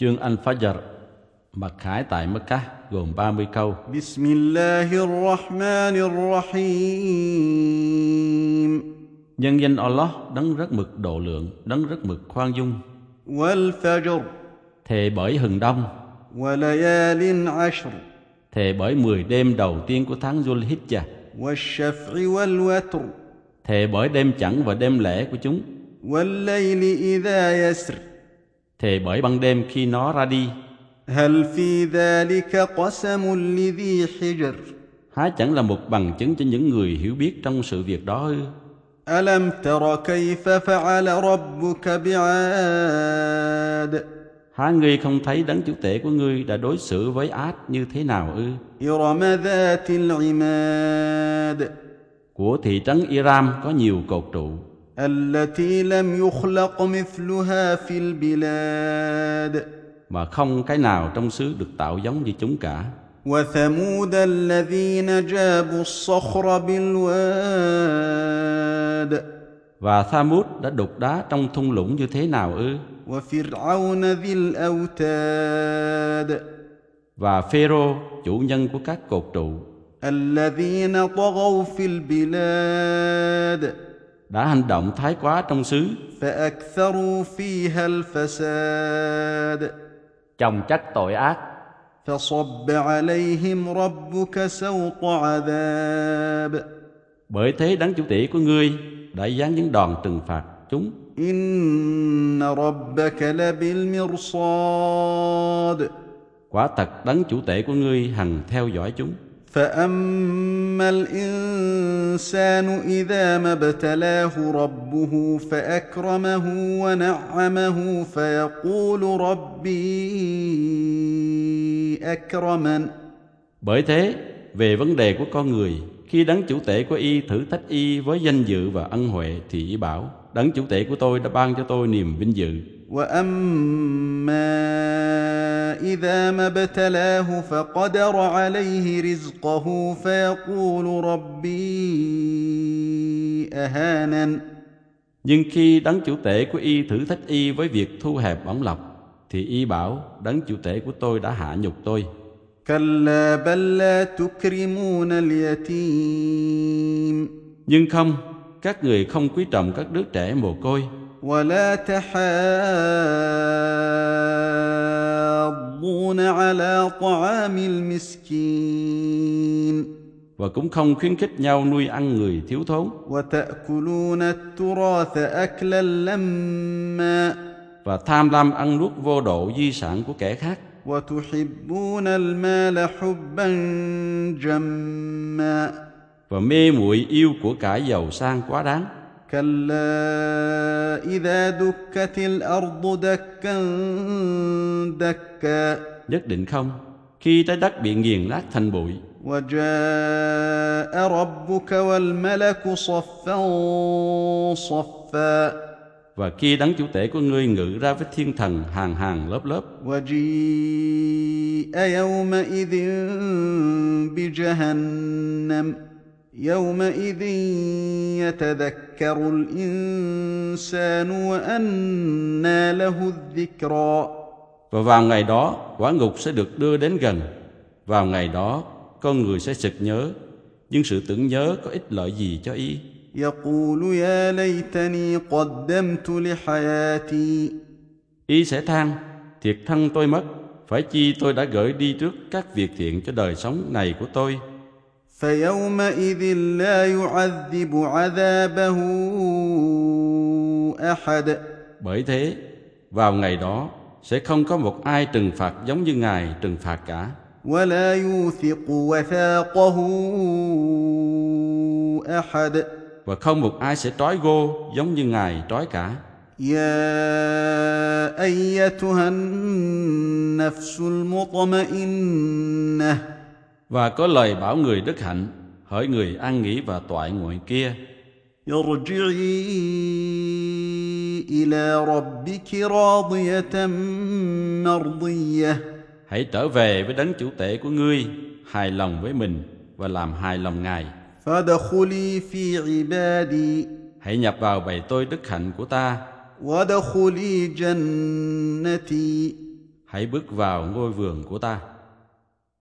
Chương Anh Phá Rợt, mặc khải tại Mecca gồm 30 câu. Bismillahirrahmanirrahim. Nhân danh Allah đấng rất mực độ lượng, đấng rất mực khoan dung. Wal fajr. Thề bởi hừng đông. Thề bởi 10 đêm đầu tiên của tháng Dhul-Hijjah. Thề bởi đêm chẳng và đêm lễ của chúng. Wal-layli yasr thề bởi ban đêm khi nó ra đi. هل في ذلك قسم لذي حجر Há chẳng là một bằng chứng cho những người hiểu biết trong sự việc đó ư? ألم تر كيف فعل ربك بعاد Há ngươi không thấy đấng chủ tể của ngươi đã đối xử với Át như thế nào ư? إرم ذات العماد Của thị trấn Iram có nhiều cột trụ, التي لم يخلق مثلها في البلاد mà không cái nào trong xứ được tạo giống như chúng cả. وثمود الذين جابوا الصخر بالواد Và Thamud đã đục đá trong thung lũng như thế nào ư? وفرعون ذي الاوتاد Và Phêrô, chủ nhân của các cột trụ, الذين طغوا في البلاد đã hành động thái quá trong xứ, فاكثروا فيها الفساد chồng trách tội ác, فصب عليهم ربك سوط عذاب bởi thế đấng chủ tể của ngươi đã giáng những đòn trừng phạt chúng. ان ربك لبالمرصاد Quả thật đấng chủ tể của ngươi hằng theo dõi chúng. فاما الانسان اذا ما ابتلاه ربه فاكرمه ونعمه فيقول ربي اكرمن Bởi thế, về vấn đề của con người, khi đấng chủ tể của y thử thách y với danh dự và ân huệ thì y bảo, đấng chủ tể của tôi đã ban cho tôi niềm vinh dự. واما اذا ما ابتلاه فقدر عليه رزقه فيقول ربي اهانن Nhưng khi đấng chủ tể của y thử thách y với việc thu hẹp bổng lộc, thì y bảo, đấng chủ tể của tôi đã hạ nhục tôi. كلا بل لا تكرمون اليتيم Nhưng không, các người không quý trọng các đứa trẻ mồ côi, ولا تحاضون على طعام المسكين và cũng không khuyến khích nhau nuôi ăn người thiếu thốn, وتاكلون التراث اكلا لما và tham lam ăn nuốt vô độ di sản của kẻ khác, وتحبون المال حبا جما và mê muội yêu của cải giàu sang quá đáng. كلا اذا دكت الارض دكا دكا Nhất định không, khi trái đất bị nghiền nát thành bụi, وجاء ربك والملك صفا صفا và khi đấng chủ tể của ngươi ngự ra với thiên thần hàng hàng lớp lớp, وجيء يومئذ بجهنم يومئذ يتذكر الانسان وانى له الذكرى Và vào ngày đó, quả ngục sẽ được đưa đến gần. Vào ngày đó, con người sẽ sực nhớ, nhưng sự tưởng nhớ có ích lợi gì cho y? يقول يا ليتني قدمت لحياتي Y sẽ than, thiệt thân tôi mất, phải chi tôi đã gửi đi trước các việc thiện cho đời sống này của tôi. فيومئذ لا يعذب عذابه احد Bởi thế, vào ngày đó, sẽ không có một ai trừng phạt giống như Ngài trừng phạt cả. ولا يوثق وثاقه احد Và không một ai sẽ trói gô giống như Ngài trói cả. يا ايتها النفس المطمئنه và có lời bảo người đức hạnh hỡi người an nghỉ và toại nguyện kia. hãy trở về với đấng chủ tể của ngươi hài lòng với mình và làm hài lòng ngài. hãy nhập vào bầy tôi đức hạnh của ta. hãy bước vào ngôi vườn của ta.